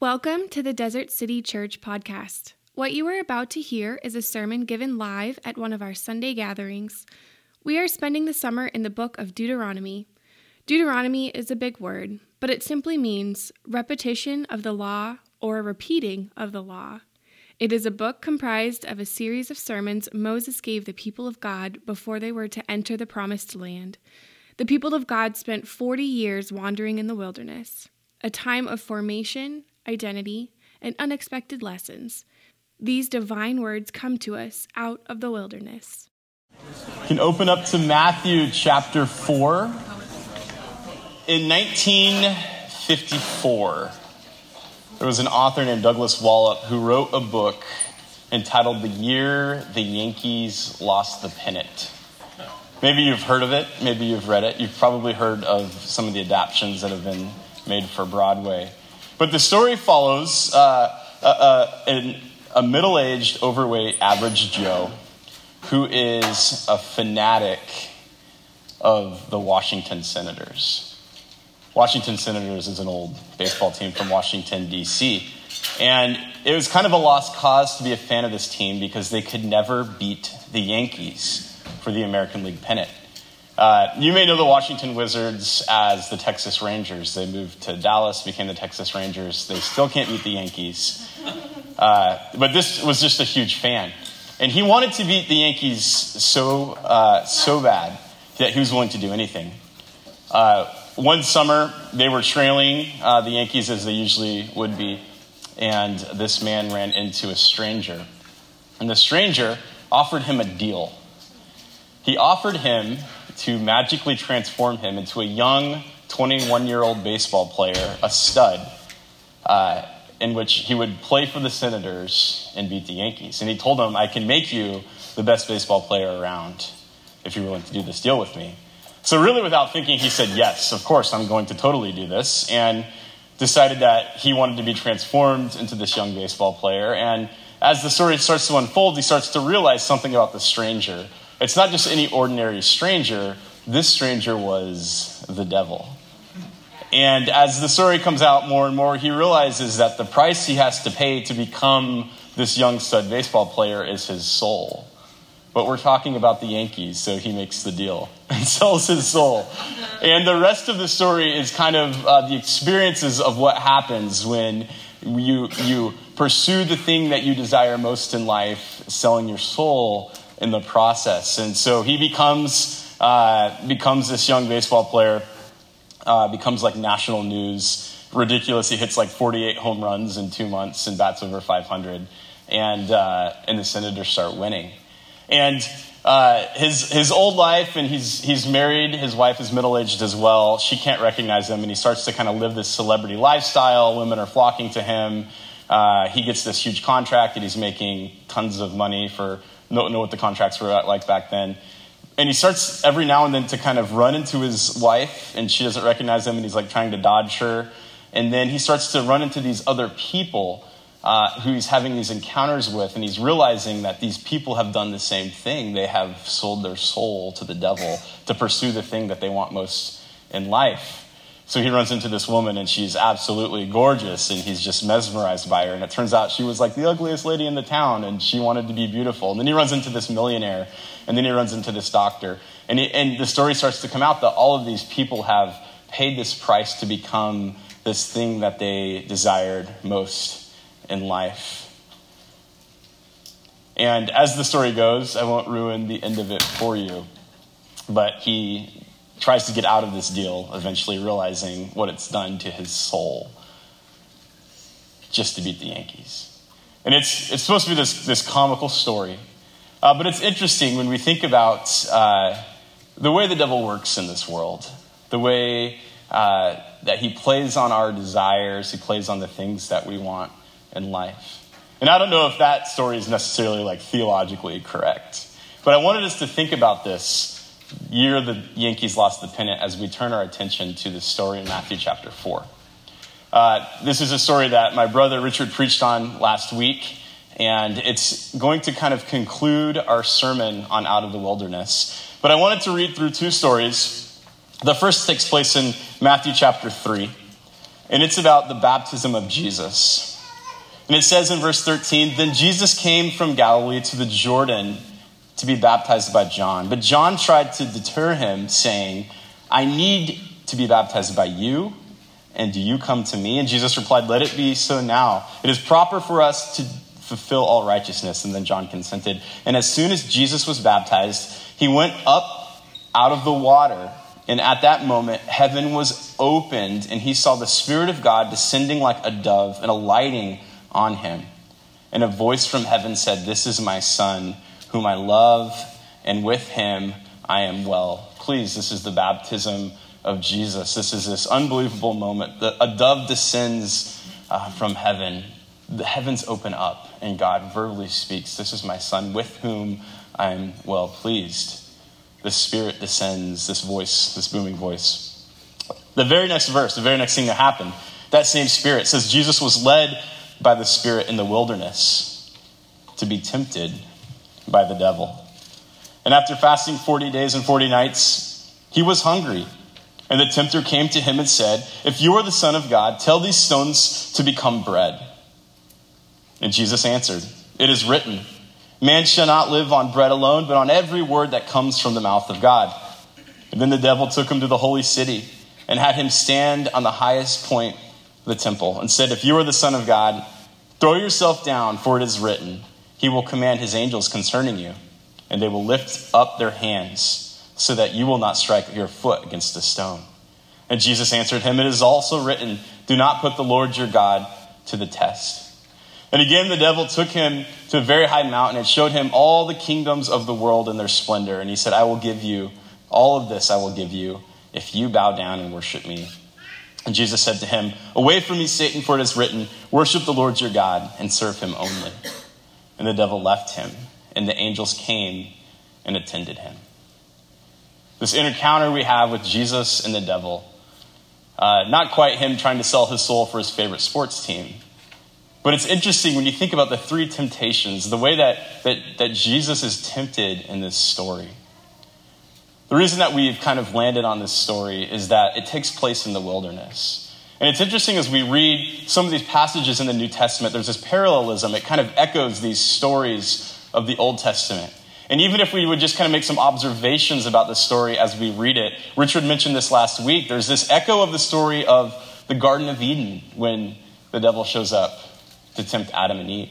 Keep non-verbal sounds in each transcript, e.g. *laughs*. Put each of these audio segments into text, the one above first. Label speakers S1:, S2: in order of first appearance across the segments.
S1: Welcome to the Desert City Church podcast. What you are about to hear is a sermon given live at one of our Sunday gatherings. We are spending the summer in the book of Deuteronomy. Deuteronomy is a big word, but it simply means repetition of the law or repeating of the law. It is a book comprised of a series of sermons Moses gave the people of God before they were to enter the promised land. The people of God spent 40 years wandering in the wilderness, a time of formation, identity, and unexpected lessons. These divine words come to us out of the wilderness.
S2: You can open up to Matthew chapter 4. In 1954, there was an author named Douglas Wallop who wrote a book entitled The Year the Yankees Lost the Pennant. Maybe you've heard of it, maybe you've read it. You've probably heard of some of the adaptations that have been made for Broadway. But the story follows uh, uh, uh a middle aged, overweight, average Joe who is a fanatic of the Washington Senators. Washington Senators is an old baseball team from Washington, D.C. And it was kind of a lost cause to be a fan of this team because they could never beat the Yankees for the American League pennant. Uh, you may know the Washington Wizards as the Texas Rangers. They moved to Dallas, became the Texas Rangers. They still can't beat the Yankees. Uh, but this was just a huge fan. And he wanted to beat the Yankees so, uh, so bad that he was willing to do anything. Uh, one summer, they were trailing uh, the Yankees as they usually would be, and this man ran into a stranger. And the stranger offered him a deal. He offered him to magically transform him into a young 21 year old baseball player, a stud, uh, in which he would play for the Senators and beat the Yankees. And he told him, I can make you the best baseball player around if you're willing to do this deal with me. So, really, without thinking, he said, Yes, of course, I'm going to totally do this. And decided that he wanted to be transformed into this young baseball player. And as the story starts to unfold, he starts to realize something about the stranger it's not just any ordinary stranger, this stranger was the devil. And as the story comes out more and more, he realizes that the price he has to pay to become this young stud baseball player is his soul. But we're talking about the Yankees, so he makes the deal *laughs* and sells his soul. And the rest of the story is kind of uh, the experiences of what happens when you, you pursue the thing that you desire most in life, selling your soul in the process. And so he becomes, uh, becomes this young baseball player, uh, becomes like national news. Ridiculous. He hits like 48 home runs in two months and bats over 500. And, uh, and the Senators start winning. And uh, his, his old life, and he's, he's married. His wife is middle aged as well. She can't recognize him, and he starts to kind of live this celebrity lifestyle. Women are flocking to him. Uh, he gets this huge contract and he's making tons of money for know, know what the contracts were like back then. And he starts every now and then to kind of run into his wife, and she doesn't recognize him, and he's like trying to dodge her. And then he starts to run into these other people uh, who he's having these encounters with, and he's realizing that these people have done the same thing. They have sold their soul to the devil to pursue the thing that they want most in life. So he runs into this woman, and she's absolutely gorgeous, and he's just mesmerized by her. And it turns out she was like the ugliest lady in the town, and she wanted to be beautiful. And then he runs into this millionaire, and then he runs into this doctor. And, he, and the story starts to come out that all of these people have paid this price to become this thing that they desired most in life. And as the story goes, I won't ruin the end of it for you, but he tries to get out of this deal, eventually realizing what it's done to his soul just to beat the Yankees. And it's, it's supposed to be this, this comical story. Uh, but it's interesting when we think about uh, the way the devil works in this world, the way uh, that he plays on our desires, he plays on the things that we want in life. And I don't know if that story is necessarily like theologically correct, but I wanted us to think about this year the Yankees lost the pennant as we turn our attention to the story in Matthew chapter 4. Uh, this is a story that my brother Richard preached on last week, and it's going to kind of conclude our sermon on Out of the Wilderness. But I wanted to read through two stories. The first takes place in Matthew chapter 3. And it's about the baptism of Jesus. And it says in verse 13 Then Jesus came from Galilee to the Jordan to be baptized by John. But John tried to deter him, saying, I need to be baptized by you, and do you come to me? And Jesus replied, Let it be so now. It is proper for us to fulfill all righteousness. And then John consented. And as soon as Jesus was baptized, he went up out of the water. And at that moment, heaven was opened, and he saw the Spirit of God descending like a dove and alighting on him. And a voice from heaven said, This is my Son, whom I love, and with him I am well pleased. This is the baptism of Jesus. This is this unbelievable moment. a dove descends uh, from heaven, the heavens open up, and God verbally speaks, This is my Son, with whom I am well pleased the Spirit descends, this voice, this booming voice. The very next verse, the very next thing that happened, that same Spirit says Jesus was led by the Spirit in the wilderness to be tempted by the devil. And after fasting 40 days and 40 nights, he was hungry. And the tempter came to him and said, If you are the Son of God, tell these stones to become bread. And Jesus answered, It is written, Man shall not live on bread alone, but on every word that comes from the mouth of God. And then the devil took him to the holy city and had him stand on the highest point of the temple and said, If you are the Son of God, throw yourself down, for it is written, He will command His angels concerning you, and they will lift up their hands so that you will not strike your foot against a stone. And Jesus answered him, It is also written, Do not put the Lord your God to the test. And again, the devil took him to a very high mountain and showed him all the kingdoms of the world and their splendor. And he said, I will give you all of this, I will give you if you bow down and worship me. And Jesus said to him, Away from me, Satan, for it is written, Worship the Lord your God and serve him only. And the devil left him, and the angels came and attended him. This encounter we have with Jesus and the devil, uh, not quite him trying to sell his soul for his favorite sports team but it's interesting when you think about the three temptations, the way that, that, that Jesus is tempted in this story. The reason that we've kind of landed on this story is that it takes place in the wilderness. And it's interesting as we read some of these passages in the New Testament, there's this parallelism. It kind of echoes these stories of the Old Testament. And even if we would just kind of make some observations about the story as we read it, Richard mentioned this last week, there's this echo of the story of the Garden of Eden when the devil shows up to tempt Adam and Eve.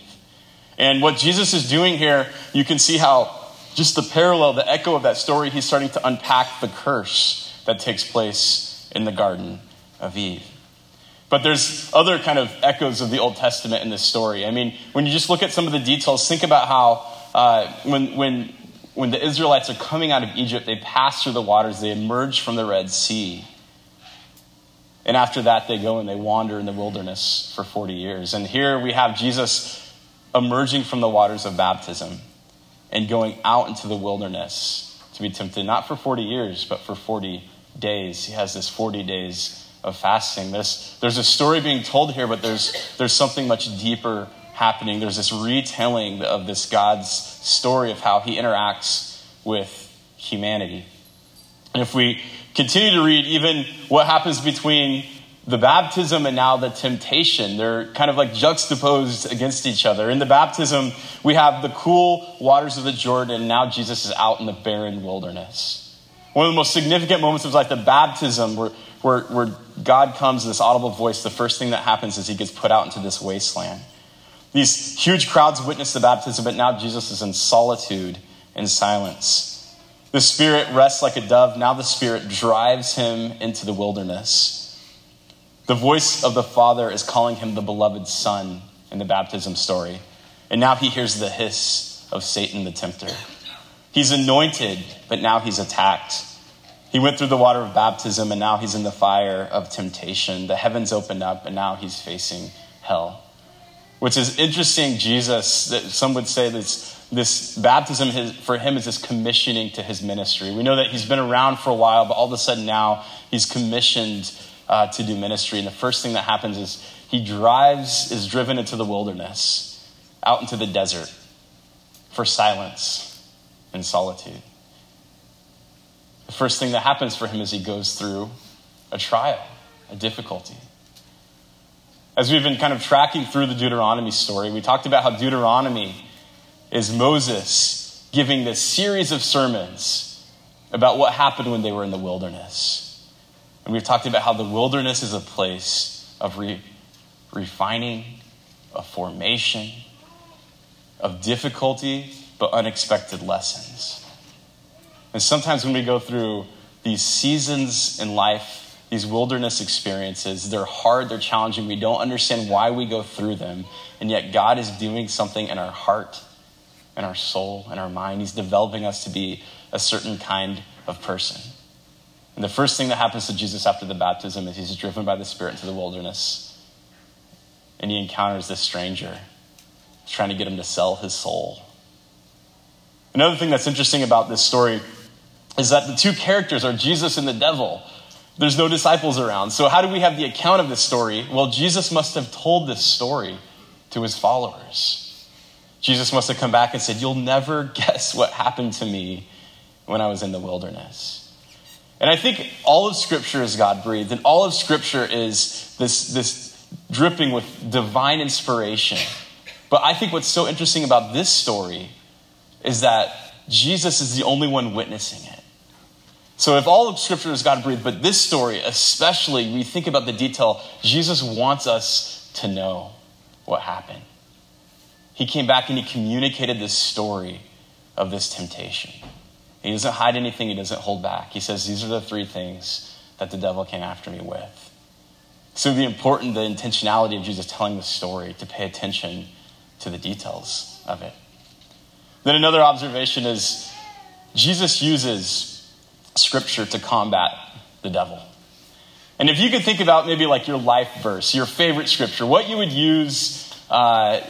S2: And what Jesus is doing here, you can see how just the parallel, the echo of that story, he's starting to unpack the curse that takes place in the Garden of Eve. But there's other kind of echoes of the Old Testament in this story. I mean, when you just look at some of the details, think about how uh, when, when, when the Israelites are coming out of Egypt, they pass through the waters, they emerge from the Red Sea. And after that, they go and they wander in the wilderness for 40 years. And here we have Jesus emerging from the waters of baptism and going out into the wilderness to be tempted, not for 40 years, but for 40 days. He has this 40 days of fasting. There's, there's a story being told here, but there's, there's something much deeper happening. There's this retelling of this God's story of how he interacts with humanity. And if we continue to read even what happens between the baptism and now the temptation. They're kind of like juxtaposed against each other. In the baptism, we have the cool waters of the Jordan, and now Jesus is out in the barren wilderness. One of the most significant moments of like the baptism where, where, where God comes this audible voice, the first thing that happens is he gets put out into this wasteland. These huge crowds witness the baptism, but now Jesus is in solitude and silence. The Spirit rests like a dove. Now the Spirit drives him into the wilderness. The voice of the Father is calling him the beloved Son in the baptism story. And now he hears the hiss of Satan the tempter. He's anointed, but now he's attacked. He went through the water of baptism, and now he's in the fire of temptation. The heavens opened up, and now he's facing hell. Which is interesting, Jesus, that some would say that's this baptism for him is this commissioning to his ministry. We know that he's been around for a while, but all of a sudden now he's commissioned uh, to do ministry. And the first thing that happens is he drives, is driven into the wilderness, out into the desert for silence and solitude. The first thing that happens for him is he goes through a trial, a difficulty. As we've been kind of tracking through the Deuteronomy story, we talked about how Deuteronomy is Moses giving this series of sermons about what happened when they were in the wilderness. And we've talked about how the wilderness is a place of re- refining, of formation, of difficulty, but unexpected lessons. And sometimes when we go through these seasons in life, these wilderness experiences, they're hard, they're challenging. We don't understand why we go through them. And yet, God is doing something in our heart, in our soul, in our mind. He's developing us to be a certain kind of person. And the first thing that happens to Jesus after the baptism is he's driven by the Spirit into the wilderness. And he encounters this stranger trying to get him to sell his soul. Another thing that's interesting about this story is that the two characters are Jesus and the devil. There's no disciples around. So, how do we have the account of this story? Well, Jesus must have told this story to his followers. Jesus must have come back and said, You'll never *laughs* guess what happened to me when I was in the wilderness. And I think all of Scripture is God breathed, and all of Scripture is this, this dripping with divine inspiration. But I think what's so interesting about this story is that Jesus is the only one witnessing it. So if all of Scripture is God breathed, but this story, especially, we think about the detail, Jesus wants us to know what happened. He came back and he communicated this story of this temptation. He doesn't hide anything, he doesn't hold back. He says, These are the three things that the devil came after me with. So, the important, the intentionality of Jesus telling the story, to pay attention to the details of it. Then, another observation is Jesus uses scripture to combat the devil. And if you could think about maybe like your life verse, your favorite scripture, what you would use uh,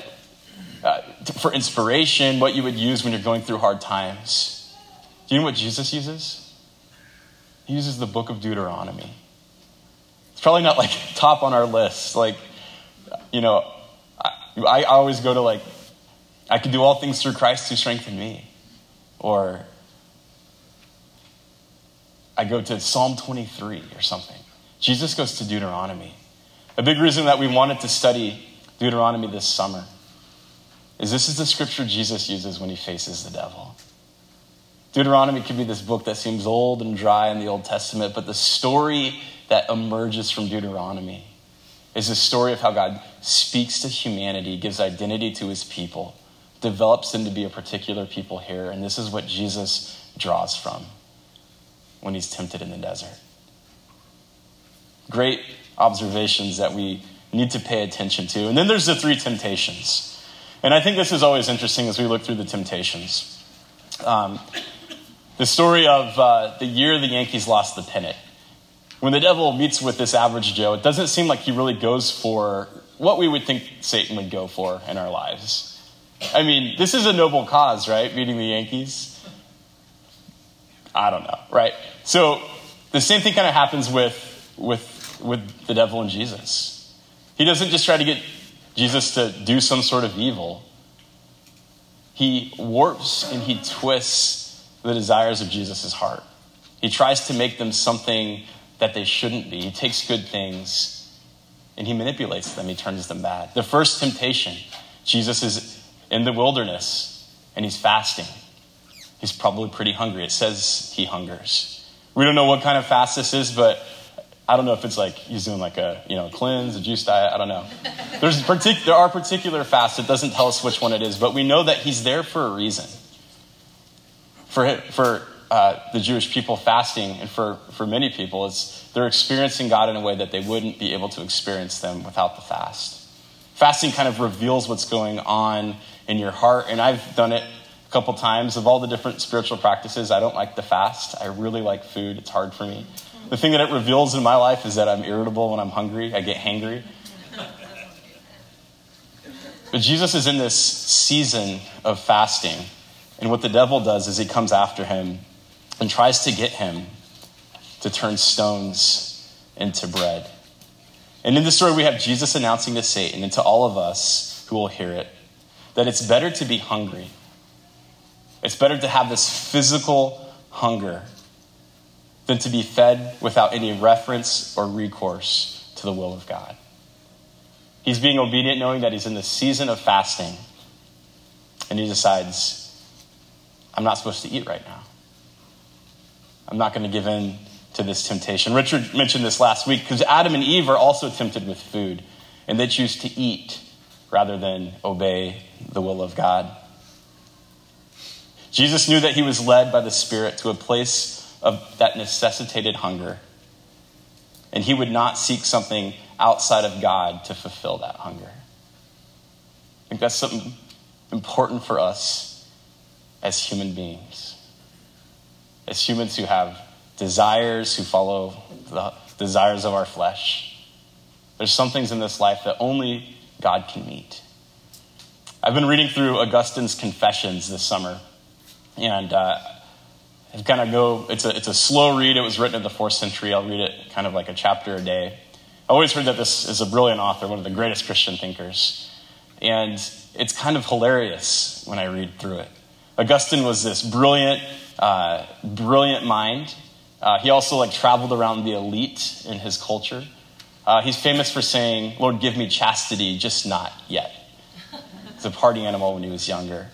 S2: uh, for inspiration, what you would use when you're going through hard times, do you know what Jesus uses? He uses the book of Deuteronomy. It's probably not like *laughs* top on our list. Like, you know, I, I always go to like, I can do all things through Christ who strengthened me. Or I go to Psalm 23 or something. Jesus goes to Deuteronomy. A big reason that we wanted to study Deuteronomy this summer is this is the scripture Jesus uses when he faces the devil. Deuteronomy could be this book that seems old and dry in the Old Testament, but the story that emerges from Deuteronomy is the story of how God speaks to humanity, gives identity to his people, develops them to be a particular people here. And this is what Jesus draws from when he's tempted in the desert. Great observations that we need to pay attention to. And then there's the three temptations. And I think this is always interesting as we look through the temptations. Um, the story of uh, the year the Yankees lost the pennant. When the devil meets with this average Joe, it doesn't seem like he really goes for what we would think Satan would go for in our lives. I mean, this is a noble cause, right? Beating the Yankees. I don't know, right? So the same thing kind of happens with, with, with the devil and Jesus. He doesn't just try to get Jesus to do some sort of evil, he warps and he twists the desires of Jesus' heart. He tries to make them something that they shouldn't be. He takes good things and he manipulates them, he turns them bad. The first temptation Jesus is in the wilderness and he's fasting. He's probably pretty hungry. It says he hungers. We don't know what kind of fast this is, but I don't know if it's like he's doing like a you know cleanse, a juice diet. I don't know. There's partic- there are particular fasts. It doesn't tell us which one it is, but we know that he's there for a reason for, for uh, the Jewish people, fasting, and for, for many people, is they're experiencing God in a way that they wouldn't be able to experience them without the fast. Fasting kind of reveals what's going on in your heart, and I've done it a couple times. Of all the different spiritual practices, I don't like the fast. I really like food, it's hard for me. The thing that it reveals in my life is that I'm irritable when I'm hungry, I get hangry. But Jesus is in this season of fasting and what the devil does is he comes after him and tries to get him to turn stones into bread. And in this story, we have Jesus announcing to Satan and to all of us who will hear it that it's better to be hungry. It's better to have this physical hunger than to be fed without any reference or recourse to the will of God. He's being obedient, knowing that he's in the season of fasting. And he decides, I'm not supposed to eat right now. I'm not going to give in to this temptation. Richard mentioned this last week because Adam and Eve are also tempted with food, and they choose to eat rather than obey the will of God. Jesus knew that he was led by the Spirit to a place of that necessitated hunger, and he would not seek something outside of God to fulfill that hunger. I think that's something important for us as human beings, as humans who have desires, who follow the desires of our flesh. There's some things in this life that only God can meet. I've been reading through Augustine's Confessions this summer, and uh, I've kind of go. It's a it's a slow read. It was written in the fourth century. I'll read it kind of like a chapter a day. I always heard that this is a brilliant author, one of the greatest Christian thinkers, and it's kind of hilarious when I read through it. Augustine was this brilliant, uh, brilliant mind. Uh, he also like traveled around the elite in his culture. Uh, he's famous for saying, "Lord, give me chastity, just not yet." He's a party animal when he was younger,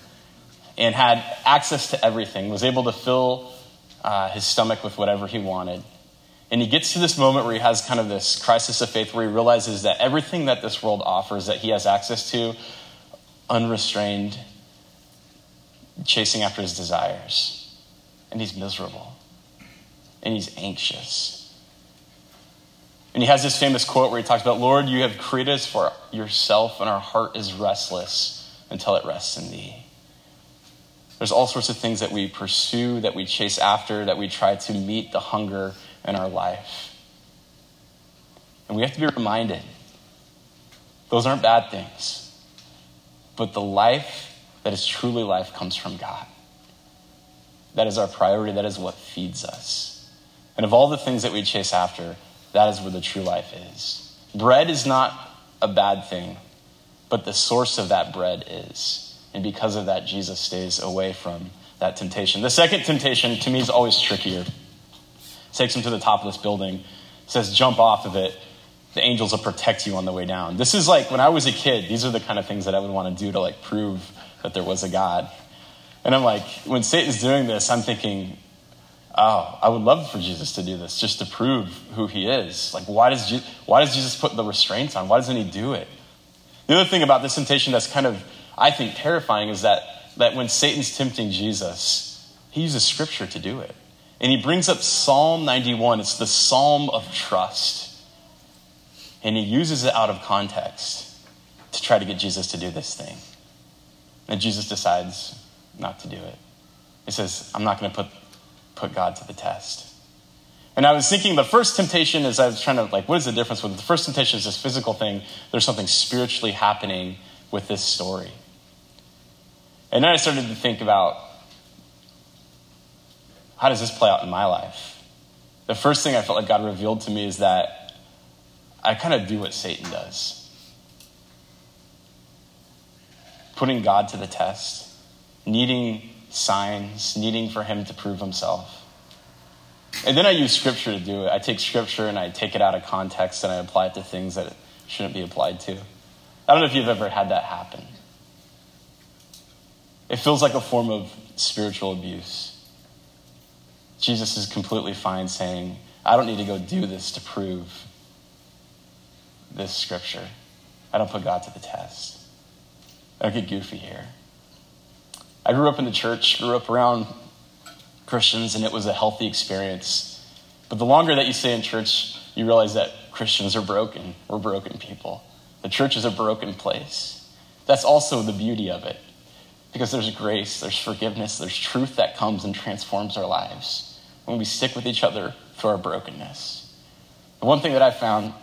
S2: and had access to everything. Was able to fill uh, his stomach with whatever he wanted. And he gets to this moment where he has kind of this crisis of faith where he realizes that everything that this world offers that he has access to, unrestrained, chasing after his desires. And he's miserable. And he's anxious. And he has this famous quote where he talks about, Lord, you have created us for yourself, and our heart is restless until it rests in thee. There's all sorts of things that we pursue, that we chase after, that we try to meet the hunger in our life. And we have to be reminded those aren't bad things. But the life that is truly life comes from God. That is our priority. That is what feeds us. And of all the things that we chase after, that is where the true life is. Bread is not a bad thing, but the source of that bread is. And because of that, Jesus stays away from that temptation. The second temptation, to me, is always trickier. Takes him to the top of this building, says, jump off of it. The angels will protect you on the way down. This is like when I was a kid, these are the kind of things that I would want to do to like prove that there was a God. And I'm like, when Satan's doing this, I'm thinking, oh, I would love for Jesus to do this just to prove who he is. Like, why does, Je- why does Jesus put the restraints on? Why doesn't he do it? The other thing about this temptation that's kind of, I think, terrifying is that, that when Satan's tempting Jesus, he uses scripture to do it. And he brings up Psalm 91. It's the psalm of trust and he uses it out of context to try to get Jesus to do this thing. And Jesus decides not to do it. He says, I'm not going to put, put God to the test. And I was thinking the first temptation is I was trying to, like, what is the difference with it? The first temptation is this physical thing. There's something spiritually happening with this story. And then I started to think about how does this play out in my life? The first thing I felt like God revealed to me is that I kind of do what Satan does putting God to the test, needing signs, needing for him to prove himself. And then I use scripture to do it. I take scripture and I take it out of context and I apply it to things that it shouldn't be applied to. I don't know if you've ever had that happen. It feels like a form of spiritual abuse. Jesus is completely fine saying, I don't need to go do this to prove this scripture. I don't put God to the test. I don't get goofy here. I grew up in the church, grew up around Christians, and it was a healthy experience. But the longer that you stay in church, you realize that Christians are broken. We're broken people. The church is a broken place. That's also the beauty of it. Because there's grace, there's forgiveness, there's truth that comes and transforms our lives when we stick with each other through our brokenness. The one thing that I found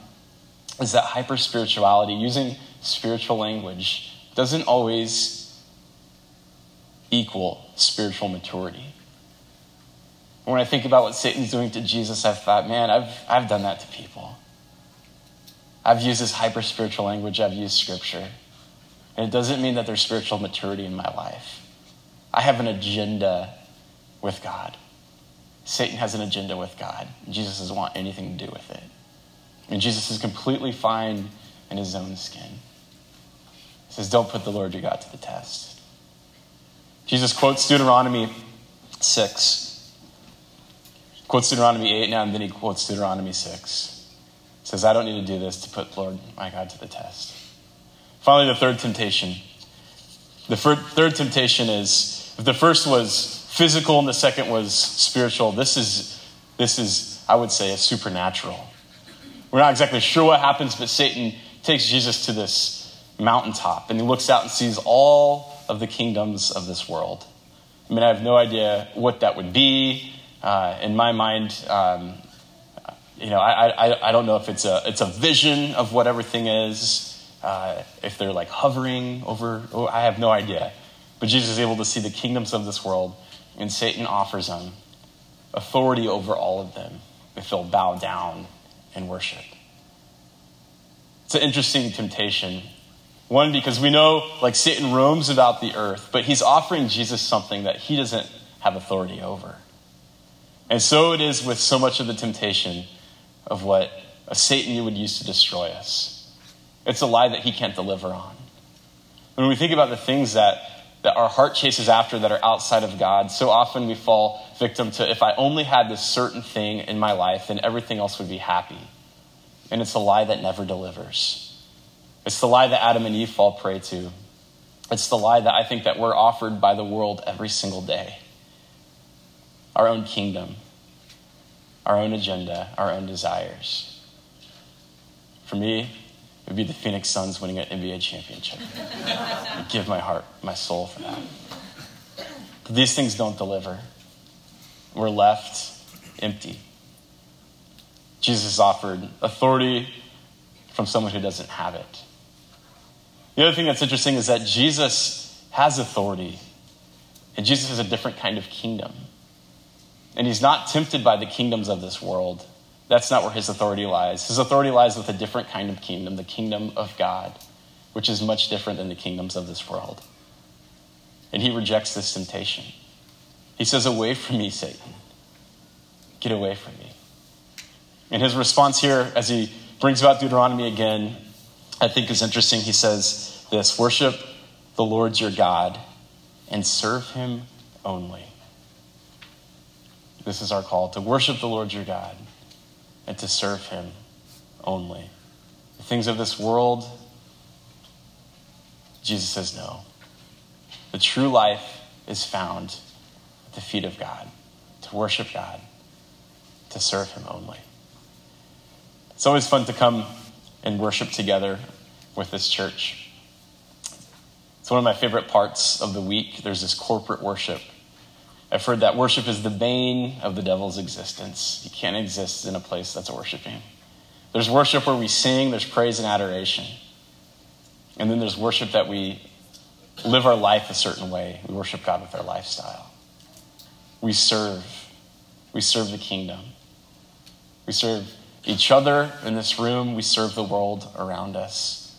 S2: is that hyper spirituality, using spiritual language, doesn't always equal spiritual maturity. When I think about what Satan's doing to Jesus, I've thought, man, I've, I've done that to people. I've used this hyper spiritual language, I've used scripture. And it doesn't mean that there's spiritual maturity in my life. I have an agenda with God. Satan has an agenda with God. Jesus doesn't want anything to do with it. And Jesus is completely fine in his own skin. He says, Don't put the Lord your God to the test. Jesus quotes Deuteronomy 6. Quotes Deuteronomy 8 now, and then he quotes Deuteronomy 6. He says, I don't need to do this to put Lord my God to the test. Finally, the third temptation. The third temptation is if the first was physical and the second was spiritual, this is, this is I would say, a supernatural. We're not exactly sure what happens, but Satan takes Jesus to this mountaintop and he looks out and sees all of the kingdoms of this world. I mean, I have no idea what that would be. Uh, in my mind, um, you know, I, I, I don't know if it's a, it's a vision of what everything is, uh, if they're like hovering over, oh, I have no idea. But Jesus is able to see the kingdoms of this world, and Satan offers him authority over all of them if they'll bow down and worship. It's an interesting temptation one, because we know, like, Satan roams about the earth, but he's offering Jesus something that he doesn't have authority over. And so it is with so much of the temptation of what a Satan would use to destroy us. It's a lie that he can't deliver on. When we think about the things that, that our heart chases after that are outside of God, so often we fall victim to if I only had this certain thing in my life, then everything else would be happy. And it's a lie that never delivers. It's the lie that Adam and Eve fall prey to. It's the lie that I think that we're offered by the world every single day. Our own kingdom, our own agenda, our own desires. For me, would be the Phoenix Suns winning an NBA championship. I give my heart, my soul for that. But these things don't deliver. We're left empty. Jesus offered authority from someone who doesn't have it. The other thing that's interesting is that Jesus has authority, and Jesus has a different kind of kingdom. And he's not tempted by the kingdoms of this world. That's not where his authority lies. His authority lies with a different kind of kingdom, the kingdom of God, which is much different than the kingdoms of this world. And he rejects this temptation. He says, Away from me, Satan. Get away from me. And his response here, as he brings about Deuteronomy again, I think is interesting. He says this Worship the Lord your God and serve him only. This is our call to worship the Lord your God and to serve him only. The things of this world, Jesus says no. The true life is found at the feet of God, to worship God, to serve him only. It's always fun to come and worship together with this church. It's one of my favorite parts of the week. There's this corporate worship. I've heard that worship is the bane of the devil's existence. You can't exist in a place that's worshiping. There's worship where we sing, there's praise and adoration. And then there's worship that we live our life a certain way. We worship God with our lifestyle. We serve. We serve the kingdom. We serve each other in this room, we serve the world around us.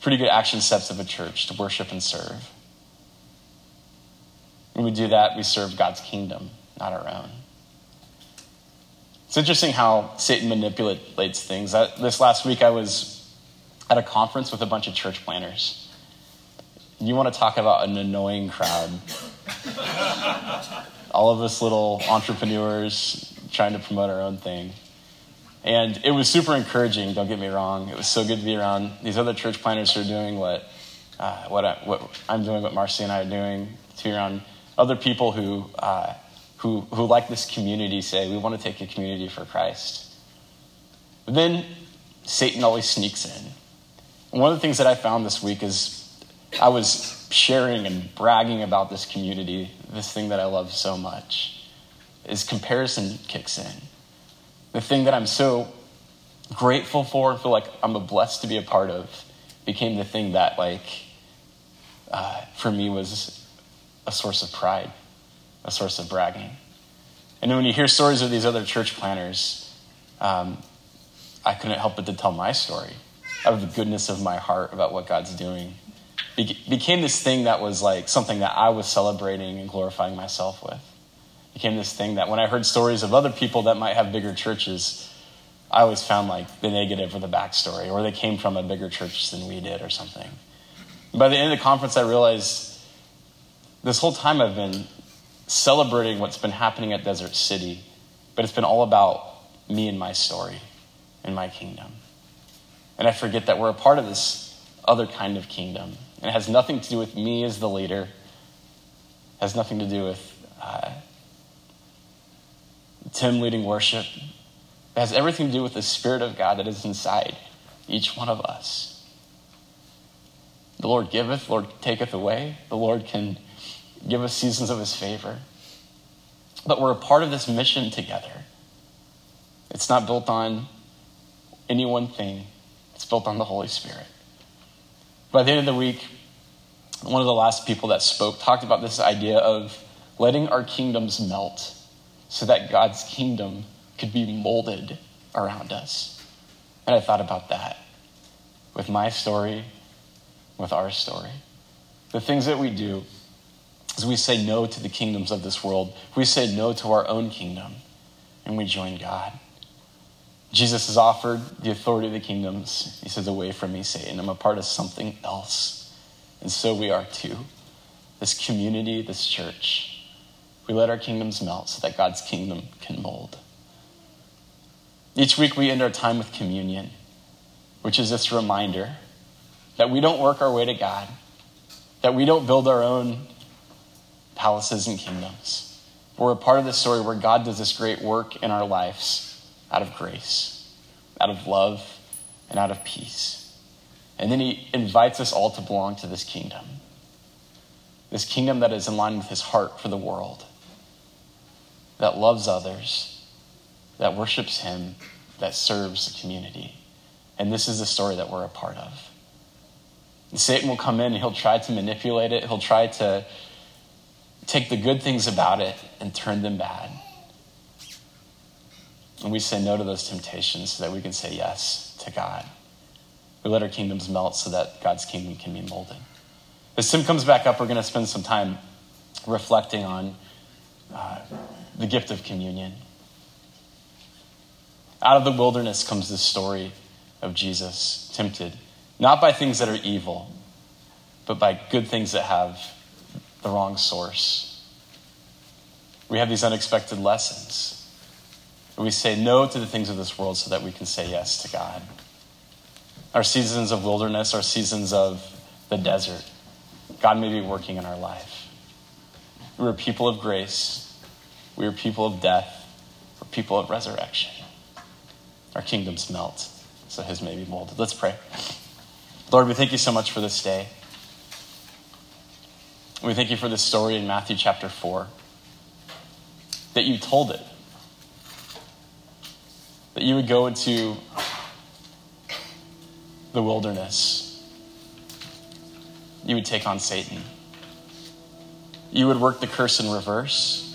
S2: Pretty good action steps of a church to worship and serve. When we do that, we serve God's kingdom, not our own. It's interesting how Satan manipulates things. this last week, I was at a conference with a bunch of church planters. You want to talk about an annoying crowd. *laughs* All of us little entrepreneurs trying to promote our own thing. And it was super encouraging, don't get me wrong. It was so good to be around these other church planters who are doing what, uh, what, I, I'm doing, what Marcy and I are doing, to be around other people who, uh, who, who, like this community, say, we want to take a community for Christ. But then Satan always sneaks in. And one of the things that I found this week is I was sharing and bragging about this community, this thing that I love so much, is comparison kicks in the thing that I'm so grateful for and feel like I'm blessed to be a part of became the thing that, like, uh, for me was a source of pride, a source of bragging. And when you hear stories of these other church planters, um, I couldn't help but to tell my story of the goodness of my heart about what God's doing. Be- became this thing that was like something that I was celebrating and glorifying myself with became this thing that when I heard stories of other people that might have bigger churches, I always found like the negative or the backstory, or they came from a bigger church than we did or something. By the end of the conference, I realized this whole time I've been celebrating what's been happening at Desert City, but it's been all about me and my story and my kingdom. And I forget that we're a part of this other kind of kingdom. And it has nothing to do with me as the leader, it has nothing to do with uh, Tim leading worship. It has everything to do with the Spirit of God that is inside each one of us. The Lord giveth, the Lord taketh away. The Lord can give us seasons of His favor. But we're a part of this mission together. It's not built on any one thing, it's built on the Holy Spirit. By the end of the week, one of the last people that spoke talked about this idea of letting our kingdoms melt so that God's kingdom could be molded around us. And I thought about that with my story, with our story. The things that we do is we say no to the kingdoms of this world, we say no to our own kingdom, and we join God. Jesus has offered the authority of the kingdoms. He says, Away from me, Satan. I'm a part of something else. And so we are too. This community, this church. We let our kingdoms melt so that God's kingdom can mold. Each week we end our time with communion, which is this reminder that we don't work our way to God, that we don't build our own palaces and kingdoms. We're a part of the story where God does this great work in our lives out of grace, out of love, and out of peace. And then he invites us all to belong to this kingdom. This kingdom that is in line with his heart for the world, that loves others, that worships him, that serves the community. And this is the story that we're a part of. And Satan will come in and he'll try to manipulate it, he'll try to take the good things about it and turn them bad. And we say no to those temptations so that we can say yes to God. We let our kingdoms melt so that God's kingdom can be molded. As Tim comes back up, we're going to spend some time reflecting on uh, the gift of communion. Out of the wilderness comes this story of Jesus tempted, not by things that are evil, but by good things that have the wrong source. We have these unexpected lessons we say no to the things of this world so that we can say yes to God. Our seasons of wilderness, our seasons of the desert, God may be working in our life. We are people of grace. We are people of death. We're people of resurrection. Our kingdoms melt, so his may be molded. Let's pray. Lord, we thank you so much for this day. We thank you for this story in Matthew chapter 4, that you told it that you would go into the wilderness. You would take on Satan. You would work the curse in reverse.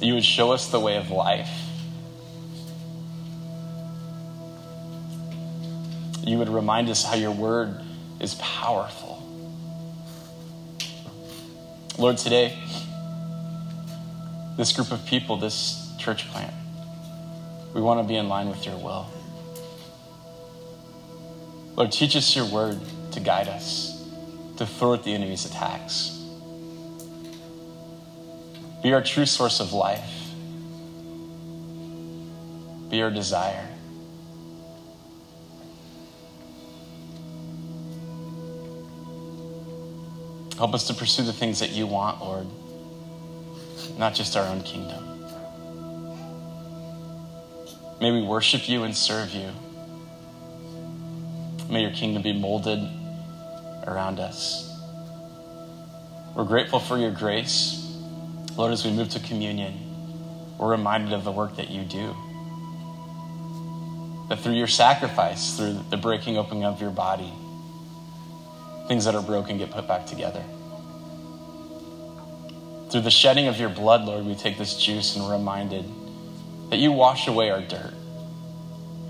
S2: You would show us the way of life. You would remind us how your word is powerful. Lord, today, this group of people, this church plant. We want to be in line with your will. Lord, teach us your word to guide us, to thwart the enemy's attacks. Be our true source of life. Be our desire. Help us to pursue the things that you want, Lord, not just our own kingdom. May we worship you and serve you. May your kingdom be molded around us. We're grateful for your grace. Lord, as we move to communion, we're reminded of the work that you do. That through your sacrifice, through the breaking open of your body, things that are broken get put back together. Through the shedding of your blood, Lord, we take this juice and we're reminded that you wash away our dirt.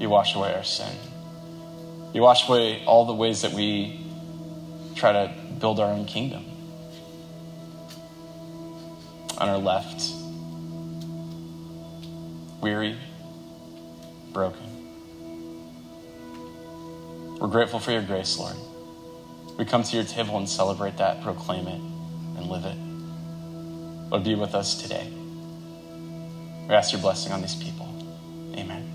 S2: You wash away our sin. You wash away all the ways that we try to build our own kingdom. On our left, weary, broken. We're grateful for your grace, Lord. We come to your table and celebrate that, proclaim it, and live it. Lord, be with us today. We ask your blessing on these people. Amen.